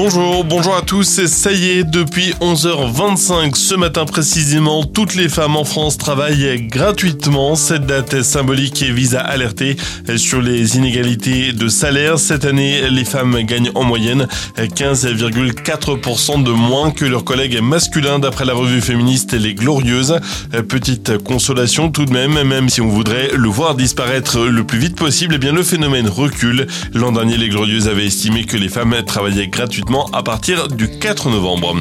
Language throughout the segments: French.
Bonjour, bonjour à tous. Ça y est, depuis 11h25 ce matin précisément, toutes les femmes en France travaillent gratuitement. Cette date symbolique et vise à alerter sur les inégalités de salaire. Cette année, les femmes gagnent en moyenne 15,4% de moins que leurs collègues masculins d'après la revue féministe Les Glorieuses. Petite consolation tout de même, même si on voudrait le voir disparaître le plus vite possible, eh bien le phénomène recule. L'an dernier, Les Glorieuses avaient estimé que les femmes travaillaient gratuitement à partir du 4 novembre.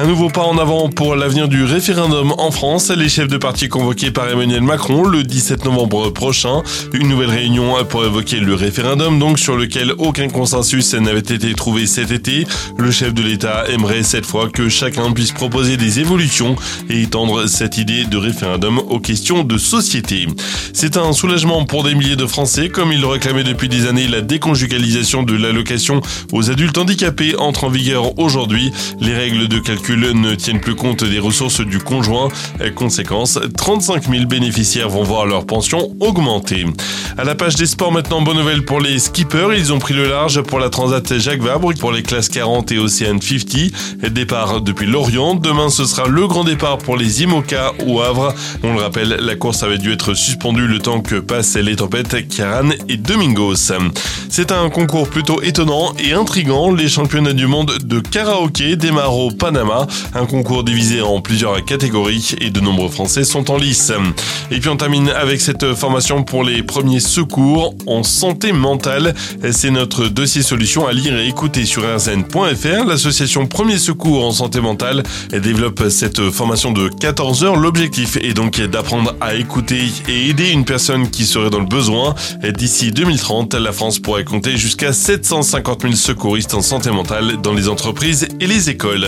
Un nouveau pas en avant pour l'avenir du référendum en France. Les chefs de parti convoqués par Emmanuel Macron le 17 novembre prochain. Une nouvelle réunion pour évoquer le référendum, donc sur lequel aucun consensus n'avait été trouvé cet été. Le chef de l'État aimerait cette fois que chacun puisse proposer des évolutions et étendre cette idée de référendum aux questions de société. C'est un soulagement pour des milliers de Français, comme ils le réclamaient depuis des années, la déconjugalisation de l'allocation aux adultes handicapés entre en vigueur aujourd'hui. Les règles de calcul ne tiennent plus compte des ressources du conjoint. Conséquence, 35 000 bénéficiaires vont voir leur pension augmenter. À la page des sports maintenant, bonne nouvelle pour les skippers. Ils ont pris le large pour la Transat Jacques Vabre pour les classes 40 et Océan 50. Départ depuis Lorient. Demain, ce sera le grand départ pour les IMOCA au Havre. On le rappelle, la course avait dû être suspendue le temps que passent les tempêtes Kiran et Domingos. C'est un concours plutôt étonnant et intrigant. Les championnats du monde de karaoké démarre au Panama, un concours divisé en plusieurs catégories et de nombreux Français sont en lice. Et puis on termine avec cette formation pour les premiers secours en santé mentale. C'est notre dossier solution à lire et écouter sur rzn.fr. L'association Premiers Secours en santé mentale développe cette formation de 14 heures. L'objectif est donc d'apprendre à écouter et aider une personne qui serait dans le besoin. D'ici 2030, la France pourrait compter jusqu'à 750 000 secouristes en santé mentale dans les entreprises et les écoles.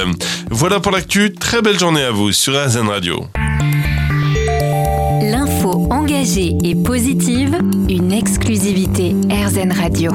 Voilà pour l'actu, très belle journée à vous sur RZN Radio. L'info engagée et positive, une exclusivité RZN Radio.